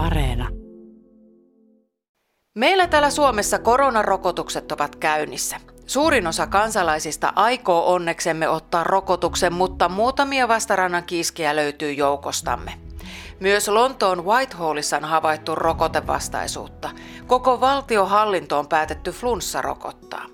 Areena. Meillä täällä Suomessa koronarokotukset ovat käynnissä. Suurin osa kansalaisista aikoo onneksemme ottaa rokotuksen, mutta muutamia vastarannan kiskejä löytyy joukostamme. Myös Lontoon Whitehallissa on havaittu rokotevastaisuutta. Koko valtiohallinto on päätetty flunssa rokottaa.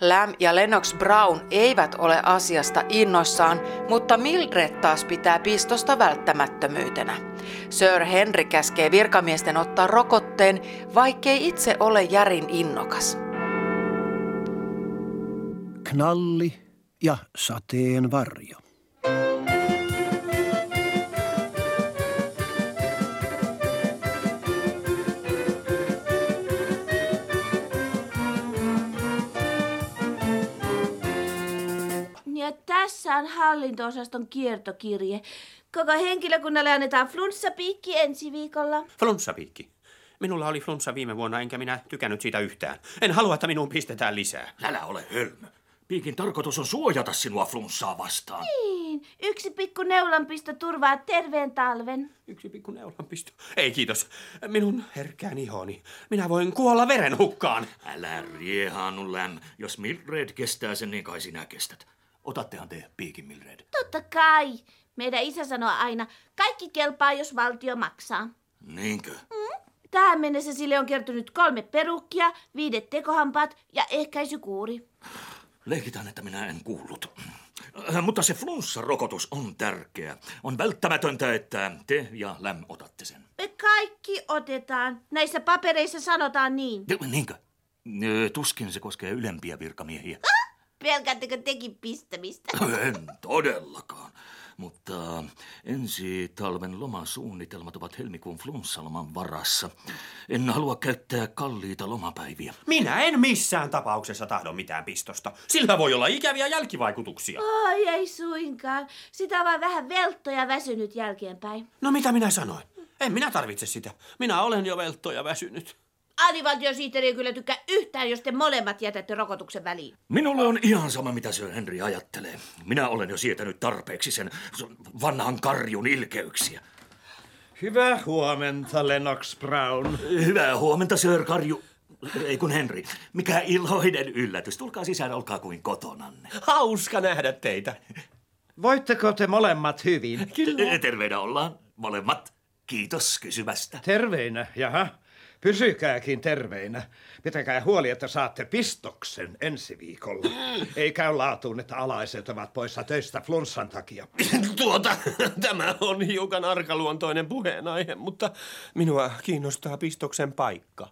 Lam ja Lennox Brown eivät ole asiasta innoissaan, mutta Mildred taas pitää pistosta välttämättömyytenä. Sir Henry käskee virkamiesten ottaa rokotteen, vaikkei itse ole järin innokas. Knalli ja sateen varjo. Tässä on hallinto-osaston kiertokirje. Koko henkilökunnalle annetaan flunssapiikki ensi viikolla. Flunssapiikki. Minulla oli flunssa viime vuonna, enkä minä tykännyt siitä yhtään. En halua, että minuun pistetään lisää. Älä ole hölmö. Piikin tarkoitus on suojata sinua flunssaa vastaan. Niin, yksi pikku neulanpisto turvaa terveen talven. Yksi pikku neulanpisto. Ei kiitos. Minun herkkään ihoni. Minä voin kuolla verenhukkaan. Älä riehaannu, Läm. Jos Mildred kestää sen, niin kai sinä kestät. Otattehan te piikin, Mildred. Totta kai. Meidän isä sanoo aina, kaikki kelpaa, jos valtio maksaa. Niinkö? Tähän mennessä sille on kertynyt kolme perukkia, viidet tekohampaat ja ehkäisykuuri. Leikitään, että minä en kuullut. Äh, Mutta se flunssarokotus on tärkeä. On välttämätöntä, että te ja Läm otatte sen. Me kaikki otetaan. Näissä papereissa sanotaan niin. Niinkö? Ö, Tuskin se koskee ylempiä virkamiehiä. Pelkäättekö tekin pistämistä? En todellakaan. Mutta ensi talven lomasuunnitelmat ovat helmikuun flunssaloman varassa. En halua käyttää kalliita lomapäiviä. Minä en missään tapauksessa tahdo mitään pistosta. Sillä voi olla ikäviä jälkivaikutuksia. Ai ei suinkaan. Sitä on vaan vähän veltto ja väsynyt jälkeenpäin. No mitä minä sanoin? En minä tarvitse sitä. Minä olen jo veltto ja väsynyt. Alivaltiosihteeri ei kyllä tykkää yhtään, jos te molemmat jätätte rokotuksen väliin. Minulle on ihan sama, mitä Sir Henry ajattelee. Minä olen jo sietänyt tarpeeksi sen vanhan karjun ilkeyksiä. Hyvää huomenta, Lennox Brown. Hyvää huomenta, Sir Karju. Ei kun Henry. Mikä iloinen yllätys. Tulkaa sisään, olkaa kuin kotonanne. Hauska nähdä teitä. Voitteko te molemmat hyvin? Kyllä. Terveinä ollaan, molemmat. Kiitos kysymästä. Terveinä, jaha. Pysykääkin terveinä. Pitäkää huoli, että saatte pistoksen ensi viikolla. Ei käy laatuun, että alaiset ovat poissa töistä flunssan takia. Tuota, tämä on hiukan arkaluontoinen puheenaihe, mutta minua kiinnostaa pistoksen paikka.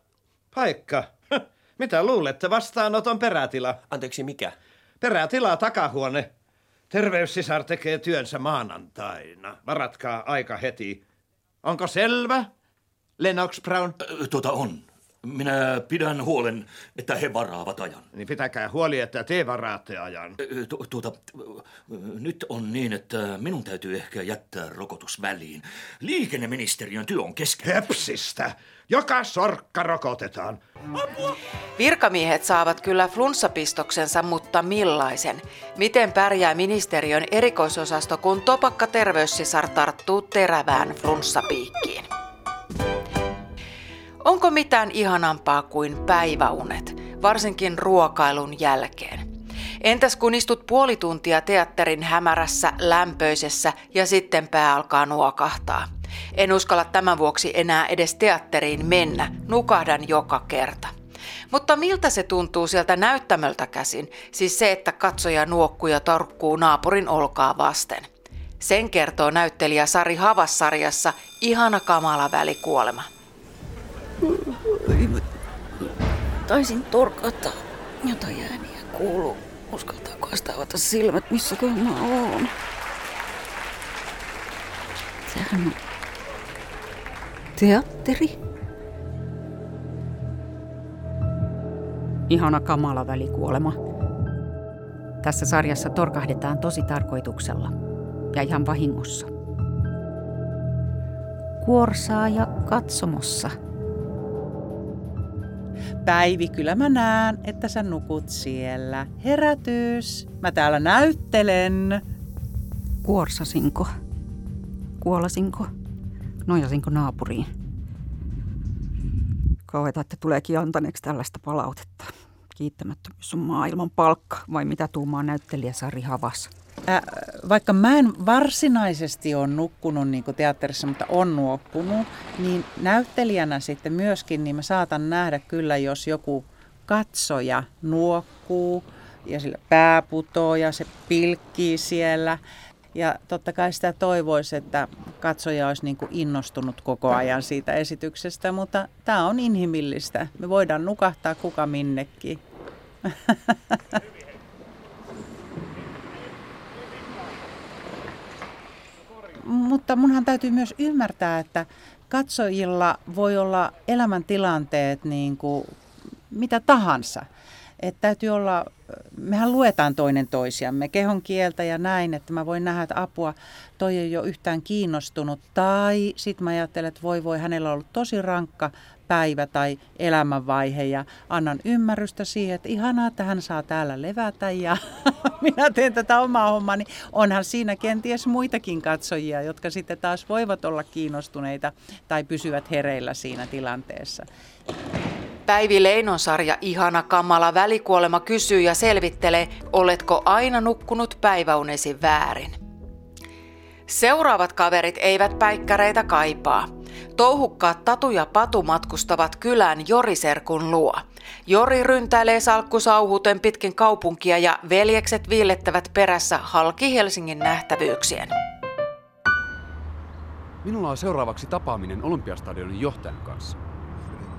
Paikka. Mitä luulette vastaanoton perätila? Anteeksi, mikä? Perätila takahuone. Terveyssisar tekee työnsä maanantaina. Varatkaa aika heti. Onko selvä? Lennox Brown? Ö, Tuota on. Minä pidän huolen, että he varaavat ajan. Niin pitäkää huoli, että te varaatte ajan. Tu- Tuota, nyt on niin, että minun täytyy ehkä jättää rokotus väliin. Liikenneministeriön työ on kesken. Hepsistä! Joka sorkka rokotetaan. Virkamiehet saavat kyllä flunssapistoksensa, mutta millaisen? Miten pärjää ministeriön erikoisosasto, kun topakka terveyssisar tarttuu terävään flunssapiikkiin? Onko mitään ihanampaa kuin päiväunet, varsinkin ruokailun jälkeen? Entäs kun istut puoli tuntia teatterin hämärässä, lämpöisessä ja sitten pää alkaa nuokahtaa? En uskalla tämän vuoksi enää edes teatteriin mennä, nukahdan joka kerta. Mutta miltä se tuntuu sieltä näyttämöltä käsin, siis se, että katsoja nuokkuu ja torkkuu naapurin olkaa vasten? Sen kertoo näyttelijä Sari Havas-sarjassa Ihana kamala välikuolema. Taisin torkata. Jotain ääniä kuuluu. Uskaltaako avata silmät, missäkö mä oon? Sehän on teatteri. Ihana kamala välikuolema. Tässä sarjassa torkahdetaan tosi tarkoituksella ja ihan vahingossa. Kuorsaa ja katsomossa – Päivi, kyllä mä näen, että sä nukut siellä. Herätys. Mä täällä näyttelen. Kuorsasinko? Kuolasinko? Nojasinko naapuriin? Kauheeta, että tuleekin antaneeksi tällaista palautetta. Kiittämättömyys on maailman palkka, vai mitä tuumaa näyttelijä Sari Havas? Vaikka mä en varsinaisesti ole nukkunut niin kuin teatterissa, mutta on nuokkunut, niin näyttelijänä sitten myöskin niin mä saatan nähdä kyllä, jos joku katsoja nuokkuu ja sillä pää putoo ja se pilkkii siellä. Ja totta kai sitä toivoisi, että katsoja olisi niin kuin innostunut koko ajan siitä esityksestä, mutta tämä on inhimillistä. Me voidaan nukahtaa kuka minnekin. mutta munhan täytyy myös ymmärtää, että katsojilla voi olla elämäntilanteet niin kuin mitä tahansa. Että täytyy olla, mehän luetaan toinen toisiamme, kehon kieltä ja näin, että mä voin nähdä, että apua, toi ei ole yhtään kiinnostunut. Tai sitten mä ajattelen, että voi voi, hänellä on ollut tosi rankka päivä tai elämänvaihe ja annan ymmärrystä siihen, että ihanaa, että hän saa täällä levätä ja minä teen tätä omaa hommaa, niin onhan siinä kenties muitakin katsojia, jotka sitten taas voivat olla kiinnostuneita tai pysyvät hereillä siinä tilanteessa. Päivi Leinon sarja Ihana kamala välikuolema kysyy ja selvittelee, oletko aina nukkunut päiväunesi väärin. Seuraavat kaverit eivät päikkäreitä kaipaa. Touhukkaat Tatu ja Patu matkustavat kylään Joriserkun luo. Jori ryntäilee salkkusauhuten pitkin kaupunkia ja veljekset viillettävät perässä halki Helsingin nähtävyyksien. Minulla on seuraavaksi tapaaminen Olympiastadionin johtajan kanssa.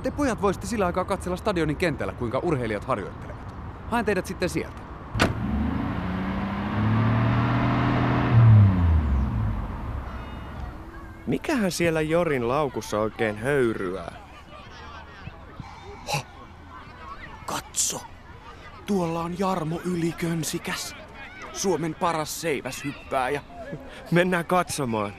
Te pojat voisitte sillä aikaa katsella stadionin kentällä, kuinka urheilijat harjoittelevat. Haen teidät sitten sieltä. Mikähän siellä Jorin laukussa oikein höyryää? Katso! Tuolla on Jarmo Ylikönsikäs. Suomen paras seiväshyppääjä. Mennään katsomaan.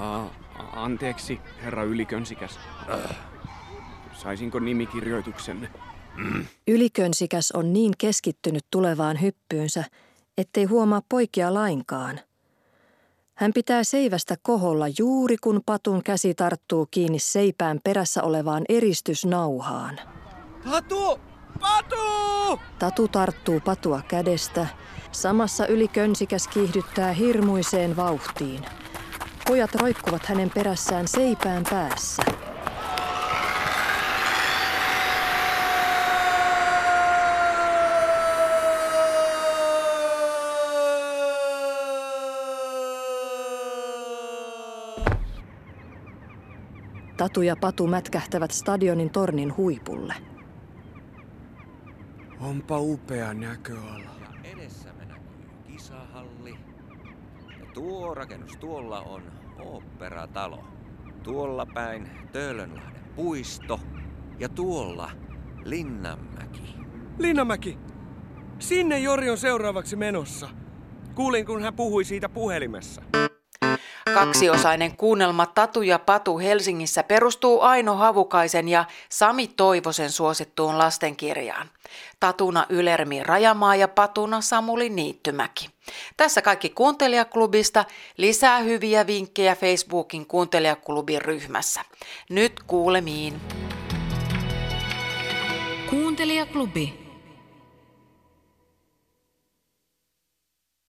A- anteeksi, herra Ylikönsikäs. Saisinko nimikirjoituksenne? Ylikönsikäs on niin keskittynyt tulevaan hyppyynsä, ettei huomaa poikia lainkaan. Hän pitää seivästä koholla juuri kun patun käsi tarttuu kiinni seipään perässä olevaan eristysnauhaan. Patu! Patu! Tatu tarttuu patua kädestä. Samassa ylikönsikäs kiihdyttää hirmuiseen vauhtiin. Pojat roikkuvat hänen perässään seipään päässä. Tatu ja Patu mätkähtävät stadionin tornin huipulle. Onpa upea näköala. Edessämme näkyy kisahalli. Tuo rakennus tuolla on oopperatalo. Tuolla päin Töölönlahden puisto. Ja tuolla Linnanmäki. Linnamäki! Sinne Jori on seuraavaksi menossa. Kuulin, kun hän puhui siitä puhelimessa. Kaksiosainen kuunnelma Tatu ja Patu Helsingissä perustuu Aino Havukaisen ja Sami Toivosen suosittuun lastenkirjaan. Tatuna Ylermi Rajamaa ja Patuna Samuli Niittymäki. Tässä kaikki kuuntelijaklubista. Lisää hyviä vinkkejä Facebookin kuuntelijaklubin ryhmässä. Nyt kuulemiin. Kuuntelijaklubi.